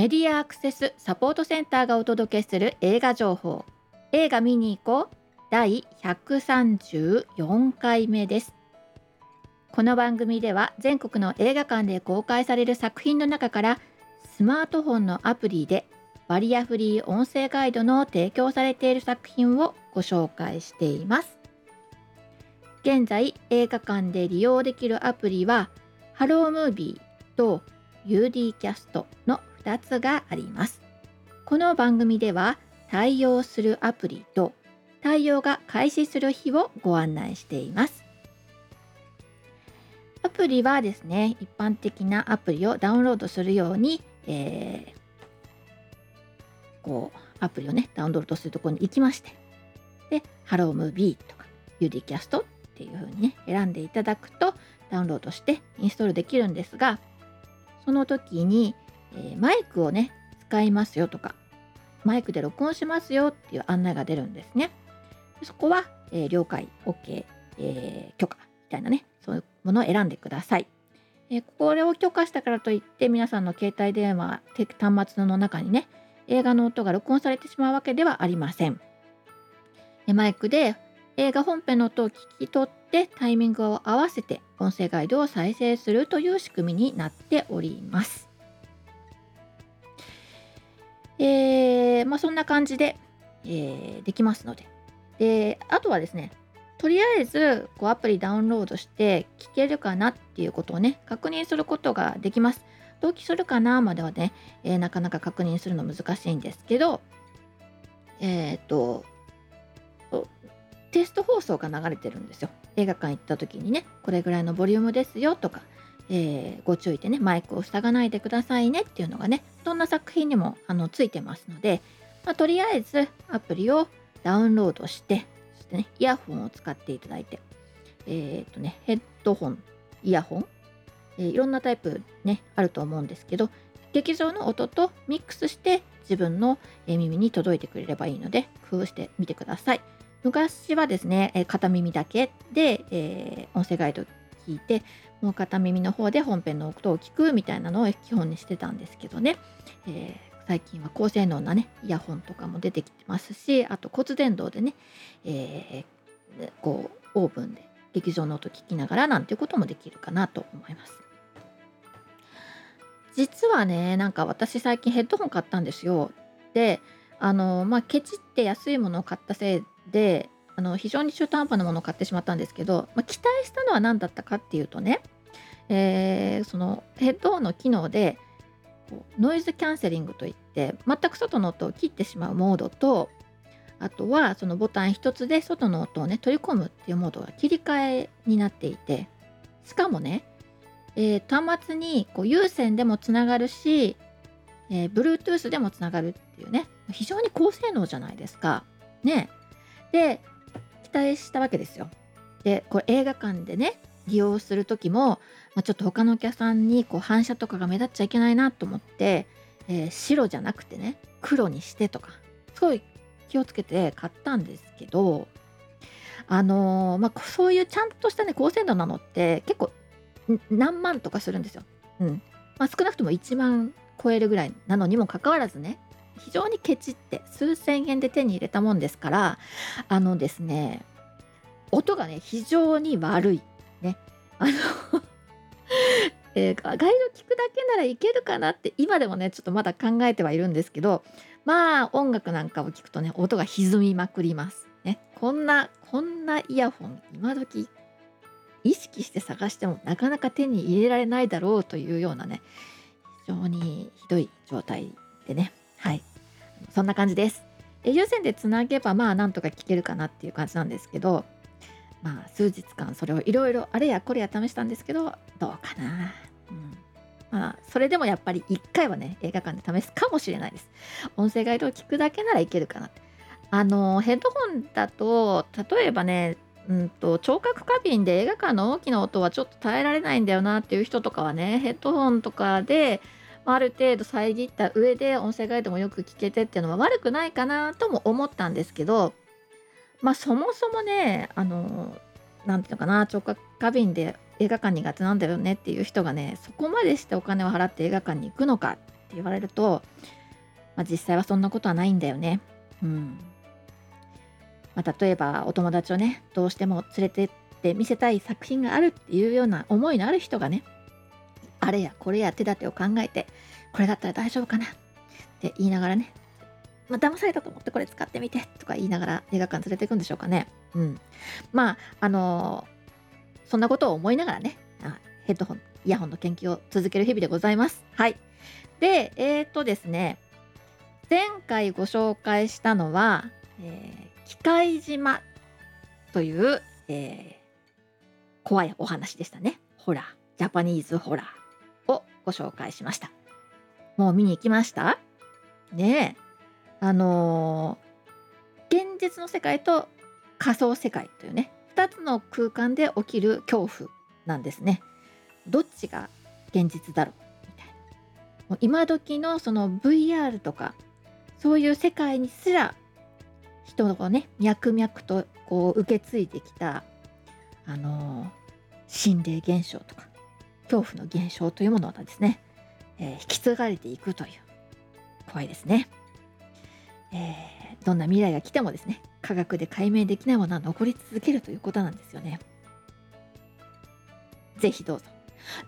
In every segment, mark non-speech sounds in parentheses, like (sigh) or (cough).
メディアアクセスサポートセンターがお届けする映画情報。映画見に行こう。第134回目です。この番組では全国の映画館で公開される作品の中からスマートフォンのアプリでバリアフリー音声ガイドの提供されている作品をご紹介しています。現在映画館で利用できるアプリはハロームービーと UD キャストの2つがあります。この番組では対応するアプリと対応が開始する日をご案内しています。アプリはですね、一般的なアプリをダウンロードするように、えー、こう、アプリをね、ダウンロードするところに行きまして、で、 HELLO! MOVIE とか、UDCast っていう風にね、選んでいただくと、ダウンロードしてインストールできるんですが、その時に、えー、マイクをね、使いますよとか、マイクで録音しますよっていう案内が出るんですね。そこは、えー、了解、OK、えー、許可みたいなね、そういうものを選んでください。え、これを許可したからといって皆さんの携帯電話、端末の中にね、映画の音が録音されてしまうわけではありません。マイクで映画本編の音を聞き取ってタイミングを合わせて音声ガイドを再生するという仕組みになっております。まあ、そんな感じで、えー、できますので。で、あとはですね、とりあえずこうアプリダウンロードして聞けるかなっていうことをね、確認することができます。同期するかなまではね、えー、なかなか確認するの難しいんですけど、えっ、と、テスト放送が流れてるんですよ。映画館行った時にね、これぐらいのボリュームですよとか、えー、ご注意でね、マイクを塞がないでくださいねっていうのがね、どんな作品にもあのついてますので、まあ、とりあえずアプリをダウンロードして、してね、イヤホンを使っていただいて、えっ、ー、とね、ヘッドホン、イヤホン、えー、いろんなタイプね、あると思うんですけど、劇場の音とミックスして自分の耳に届いてくれればいいので、工夫してみてください。昔はですね、え片耳だけで、えー、音声ガイド聞いて、もう片耳の方で本編の音を聞くみたいなのを基本にしてたんですけどね、えー、最近は高性能なね、イヤホンとかも出てきてますし、あと骨伝導でね、えー、こう、オーブンで劇場の音聞きながらなんていうこともできるかなと思います。実はね、なんか私最近ヘッドホン買ったんですよ。で、あの、まあ、ケチって安いものを買ったせいであの非常に中途半端なものを買ってしまったんですけど、まあ、期待したのは何だったかっていうとね、えー、そのヘッドホンの機能でこうノイズキャンセリングといって全く外の音を切ってしまうモードとあとはそのボタン1つで外の音をね取り込むっていうモードが切り替えになっていてしかもね、えー、端末にこう有線でもつながるし、えー、Bluetooth でもつながるっていうね非常に高性能じゃないですか。ねで期待したわけですよ。でこれ映画館でね利用する時も、まあ、ちょっと他のお客さんにこう反射とかが目立っちゃいけないなと思って、えー、白じゃなくてね黒にしてとかすごい気をつけて買ったんですけどあのー、まあ、そういうちゃんとしたね高精度なのって結構何万とかするんですよ。うん。まあ、少なくとも1万超えるぐらいなのにもかかわらずね非常にケチって数千円で手に入れたもんですからあのですね音がね非常に悪い。ね。あの (laughs) えー、ガイド聞くだけならいけるかなって今でもねちょっとまだ考えてはいるんですけどまあ音楽なんかを聞くとね音が歪みまくります。ね、こんなこんなイヤホン今時意識して探してもなかなか手に入れられないだろうというようなね非常にひどい状態でねはいそんな感じです。有線でつなげばまあなんとか聞けるかなっていう感じなんですけどまあ数日間それをいろいろあれやこれや試したんですけどどうかな。うんまあ、それでもやっぱり1回はね映画館で試すかもしれないです。音声ガイドを聞くだけならいけるかなあのヘッドホンだと例えばねうんと聴覚過敏で映画館の大きな音はちょっと耐えられないんだよなっていう人とかはねヘッドホンとかである程度遮った上で音声ガイドもよく聞けてっていうのは悪くないかなとも思ったんですけどまあそもそもねあの何ていうのかな聴覚過敏で映画館苦手なんだよねっていう人がねそこまでしてお金を払って映画館に行くのかって言われると、まあ、実際はそんなことはないんだよね。うんまあ、例えばお友達をねどうしても連れてって見せたい作品があるっていうような思いのある人がねあれやこれや手立てを考えてこれだったら大丈夫かなって言いながらねまあ、騙されたと思ってこれ使ってみてとか言いながら映画館連れていくんでしょうかね。うん。まあ、あのー、そんなことを思いながらね、ヘッドホン、イヤホンの研究を続ける日々でございます。はい。で、えっ、ー、とですね、前回ご紹介したのは、えー、機械島という、えー、怖いお話でしたね。ホラー、ジャパニーズホラーをご紹介しました。もう見に行きました？ねえ。あの、現実の世界と仮想世界というね2つの空間で起きる恐怖なんですね。どっちが現実だろうみたいな。もう今時のその VR とかそういう世界にすら人のね脈々とこう受け継いできたあの、心霊現象とか恐怖の現象というものがですね、えー、引き継がれていくという怖いですね。えー、どんな未来が来てもですね科学で解明できないものは残り続けるということなんですよね。ぜひどうぞ。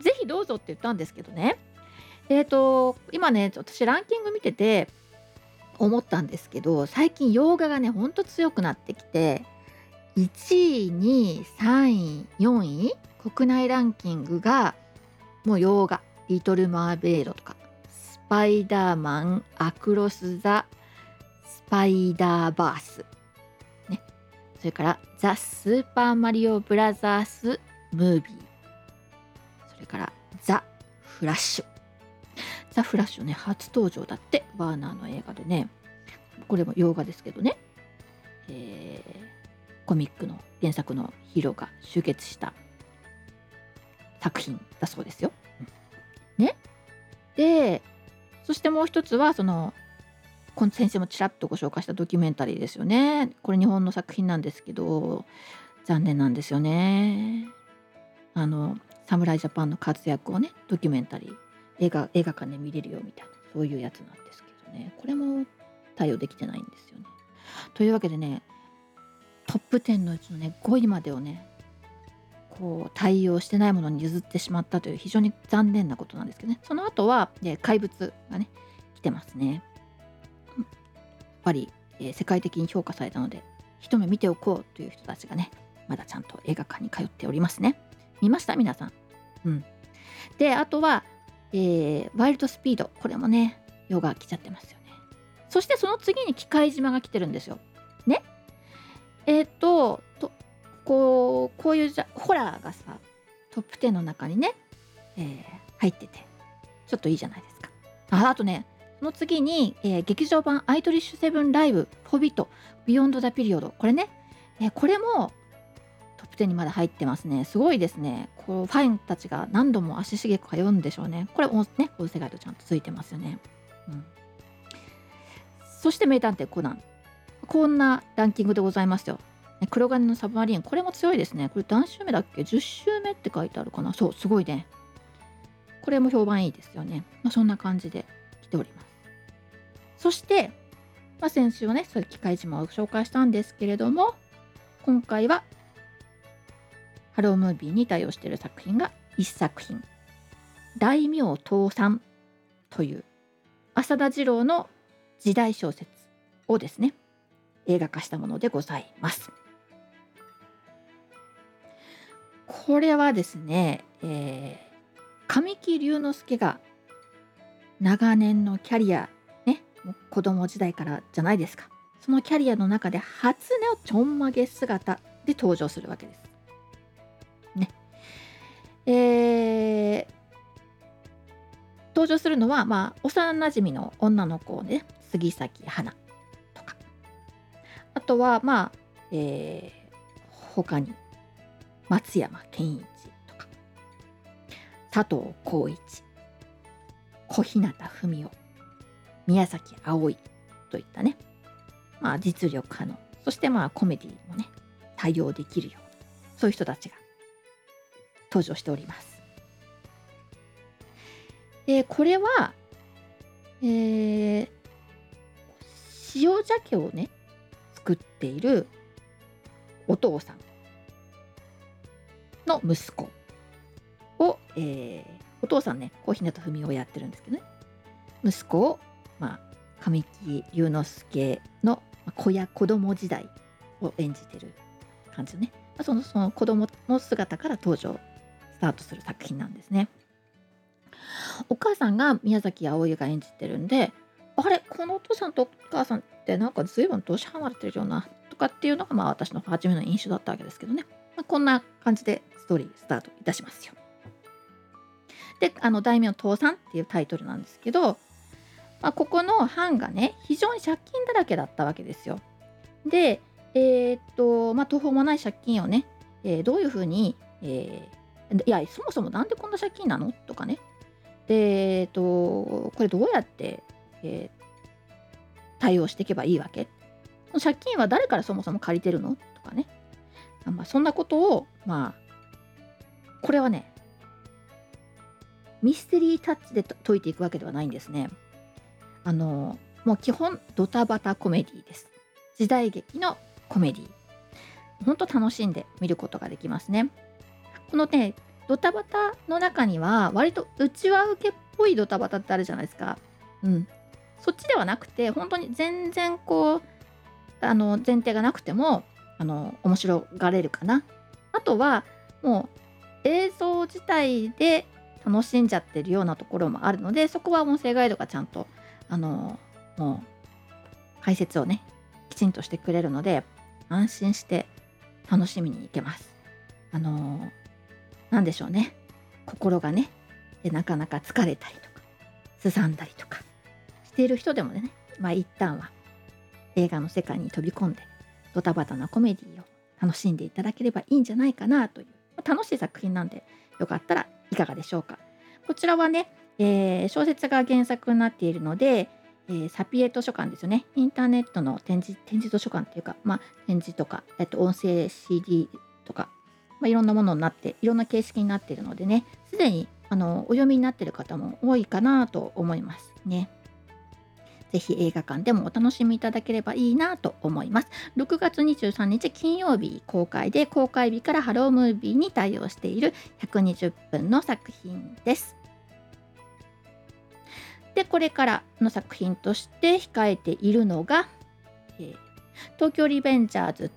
ぜひどうぞって言ったんですけどね。えっ、ー、と今ね私ランキング見てて思ったんですけど最近洋画がねほんと強くなってきて1位2位3位4位国内ランキングがもう洋画「リトル・マーベイド」とか「スパイダーマン」「アクロス・ザ・パイダーバース、ね、それからザ・スーパーマリオブラザース・ムービー。それからザ・フラッシュ。ザ・フラッシュね初登場だってワーナーの映画でね。これも洋画ですけどね、えー、コミックの原作のヒーローが集結した作品だそうですよ。ね。でそしてもう一つはそのこの先生もちらっとご紹介したドキュメンタリーですよね。これ日本の作品なんですけど残念なんですよね。あの侍ジャパンの活躍をねドキュメンタリー映画映画館で見れるよみたいなそういうやつなんですけどねこれも対応できてないんですよね。というわけでねトップ10のうちのね5位までをねこう対応してないものに譲ってしまったという非常に残念なことなんですけどねその後は、ね、怪物がね来てますね。ぱり、えー、世界的に評価されたので一目見ておこうという人たちがねまだちゃんと映画館に通っておりますね。見ました？皆さん。うん。であとは、えー、ワイルドスピード。これもね4位が来ちゃってますよね。そしてその次に忌怪島が来てるんですよ。ね？えっ、ととこうこういうじゃホラーがさトップ10の中にね、えー、入っててちょっといいじゃないですか。ああとねの次に、えー、劇場版アイドリッシュセブン LIVE 4bit BEYOND THE PERiOD。これね、えー、これもトップ10にまだ入ってますね。すごいですね。こうファンたちが何度も足しげく通うんでしょうね。これもね音声ガイドちゃんとついてますよね、うん、そして名探偵コナン。こんなランキングでございますよ。黒金のサブマリン。これも強いですね。これ何週目だっけ？10週目って書いてあるかな。そうすごいね。これも評判いいですよね、まあ、そんな感じで来ております。そして、まあ、先週はね、そういう機械島を紹介したんですけれども、今回は、ハロームービーに対応している作品が1作品。大名倒産という浅田次郎の時代小説をですね、映画化したものでございます。これはですね、えー、神木隆之介が長年のキャリア子供時代からじゃないですか。そのキャリアの中で初のちょんまげ姿で登場するわけです。ね。えー、登場するのは、まあ、幼なじみの女の子ね杉咲花とか。あとはまあ、えー、他に松山ケンイチとか。佐藤浩市。小日向文夫宮崎あおいといったね、まあ、実力派のそしてまあコメディもね対応できるようなそういう人たちが登場しております。でこれはえー、塩鮭をね作っているお父さんの息子を、えー、お父さんね小日向文をやってるんですけどね息子を、まあ、神木隆之介の子や子供時代を演じてる感じのね、まあ、そのその子供の姿から登場スタートする作品なんですね。お母さんが宮崎あおいが演じてるんであれこのお父さんとお母さんってなんか随分年離れてるようなとかっていうのがまあ私の初めの印象だったわけですけどね、まあ、こんな感じでストーリースタートいたしますよ。であの「大名倒産」っていうタイトルなんですけど、まあ、ここの藩がね非常に借金だらけだったわけですよ。でえー、っとまあ途方もない借金をね、えー、どういうふうに、えー、いやそもそもなんでこんな借金なの？とかね。でえー、っとこれどうやって、え対応していけばいいわけ？借金は誰からそもそも借りてるの？とかね。まあ、そんなことをまあこれはねミステリータッチで解いていくわけではないんですね。あのもう基本ドタバタコメディです。時代劇のコメディ。本当楽しんで見ることができますね。このねドタバタの中には割と内輪受けっぽいドタバタってあるじゃないですか。うん。そっちではなくて本当に全然こうあの前提がなくてもあの面白がれるかな。あとはもう映像自体で楽しんじゃってるようなところもあるのでそこは音声ガイドがちゃんとあのもう解説をねきちんとしてくれるので安心して楽しみに行けます。あの何でしょうね心がねなかなか疲れたりとかすさんだりとかしている人でもねまあ一旦は映画の世界に飛び込んでドタバタなコメディを楽しんでいただければいいんじゃないかなというま楽しい作品なんでよかったらいかがでしょうか。こちらはね、えー、小説が原作になっているので、えー、サピエ図書館ですよね。インターネットの展示展示図書館っていうか、まあ、展示とか、えっと、音声 CD とか、まあ、いろんなものになって、いろんな形式になっているのでね、すでにあのお読みになっている方も多いかなと思いますね。ぜひ映画館でもお楽しみいただければいいなと思います。6月23日金曜日公開で公開日からハロームービーに対応している120分の作品です。でこれからの作品として控えているのが、えー、東京リベンジャーズ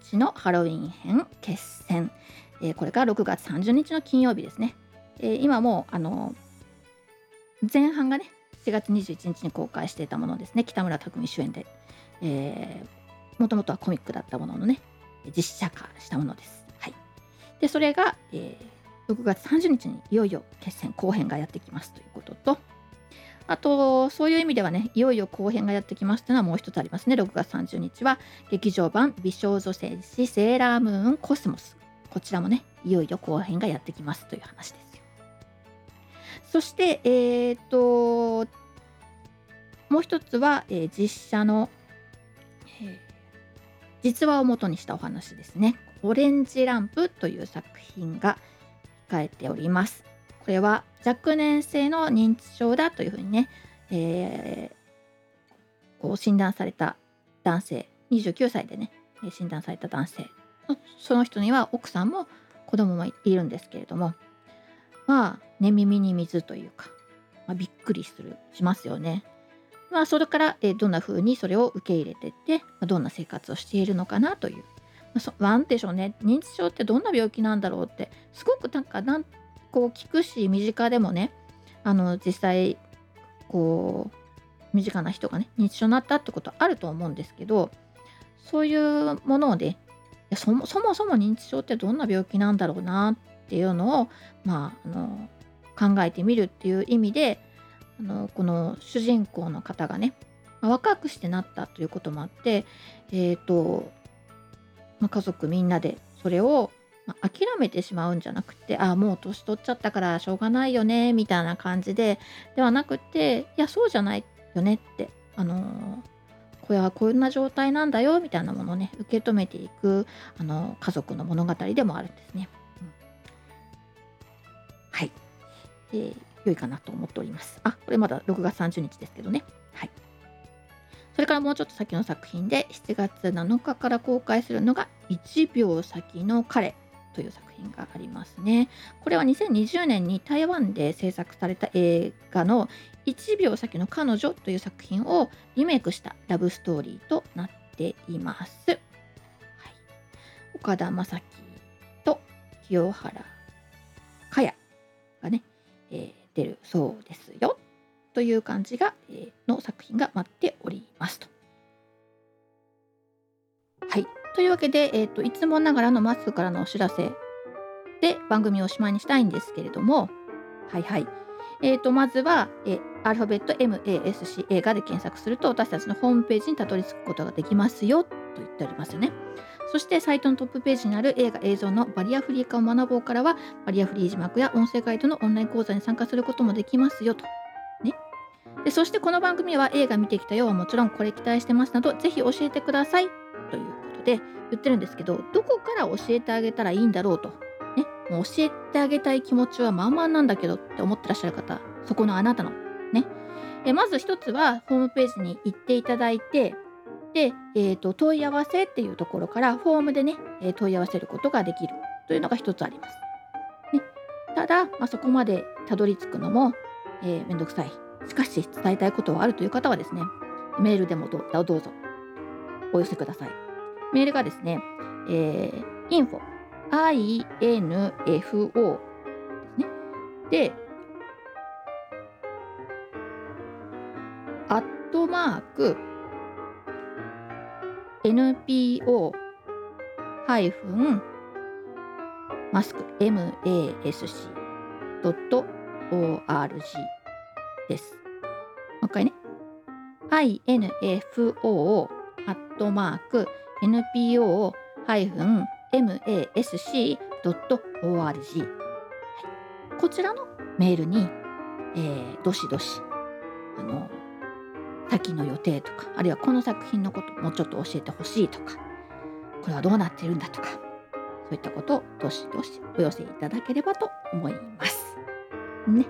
2地のハロウィン編決戦、えー、これが6月30日の金曜日ですね。えー、今もうあの前半がね7月21日に公開していたものですね北村匠海主演で、えー、もともとはコミックだったもののね実写化したものです。はい、でそれが、えー、6月30日にいよいよ決戦後編がやってきますということとあとそういう意味ではねいよいよ後編がやってきますというのはもう一つありますね6月30日は劇場版美少女戦士セーラームーンコスモスこちらもねいよいよ後編がやってきますという話ですよ。そして、えーと、もう一つは、えー、実写の、えー、実話を元にしたお話ですね。オレンジランプという作品が控えております。これは若年性の認知症だというふうにね、えー、こう診断された男性29歳でね診断された男性その人には奥さんも子供もいるんですけれどもまあ寝耳に水というか、まあ、びっくりするしますよね。まあ、それから、えどんな風にそれを受け入れてって、ま、どんな生活をしているのかなという、まあ、なんでしょうね認知症ってどんな病気なんだろうってすごくなんかなんこう聞くし身近でもねあの実際こう身近な人がね認知症になったってことあると思うんですけどそういうものをねそもそもそも認知症ってどんな病気なんだろうなっていうのをまああの考えてみるっていう意味であのこの主人公の方がね若くしてなったということもあってえ、ー、と、まあ、家族みんなでそれを、まあ、諦めてしまうんじゃなくてああもう年取っちゃったからしょうがないよねみたいな感じでではなくていやそうじゃないよねってあのこれはこんな状態なんだよみたいなものをね受け止めていくあの家族の物語でもあるんですね。うん、はい。えー、良いかなと思っております。あ、これまだ6月30日ですけどね。はい。それからもうちょっと先の作品で7月7日から公開するのが1秒先の彼という作品がありますね。これは2020年に台湾で制作された映画の1秒先の彼女という作品をリメイクしたラブストーリーとなっています。はい、岡田将生と清原果耶がね、えー、出るそうですよという感じが、えー、の作品が待っておりますと。はい。というわけで、えーと、いつもながらのマスクからのお知らせで番組をおしまいにしたいんですけれども、はいはい。えーと、まずは、えー、アルファベット MASC 映画で検索すると私たちのホームページにたどり着くことができますよと言っておりますよね。そしてサイトのトップページにある映画映像のバリアフリー化を学ぼうからはバリアフリー字幕や音声ガイドのオンライン講座に参加することもできますよと。ね。でそしてこの番組は映画見てきたよはもちろんこれ期待してますなどぜひ教えてくださいというで言ってるんですけどどこから教えてあげたらいいんだろうと。ね、もう教えてあげたい気持ちは満々なんだけどって思ってらっしゃる方そこのあなたのねえまず一つはホームページに行っていただいてで、えーと、問い合わせっていうところからフォームでね、え問い合わせることができるというのが一つあります。ね、ただ、まあ、そこまでたどり着くのも、えー、めんどくさい。しかし伝えたいことはあるという方はですね、メールでもどうぞお寄せください。メールがですね、えー、info, info ですね。で、アットマーク NPO ハイフンマスク MASC.org です。もう一回ね。info アットマーク NPO-masc.org、こちらのメールに、えー、どしどしあの先の予定とかあるいはこの作品のこともうちょっと教えてほしいとかこれはどうなってるんだとかそういったことをどしどしお寄せいただければと思います。ね。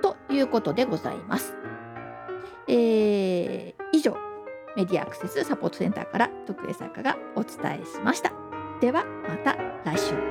ということでございます。えー、以上メディアアクセスサポートセンターから徳江作家がお伝えしました。ではまた来週。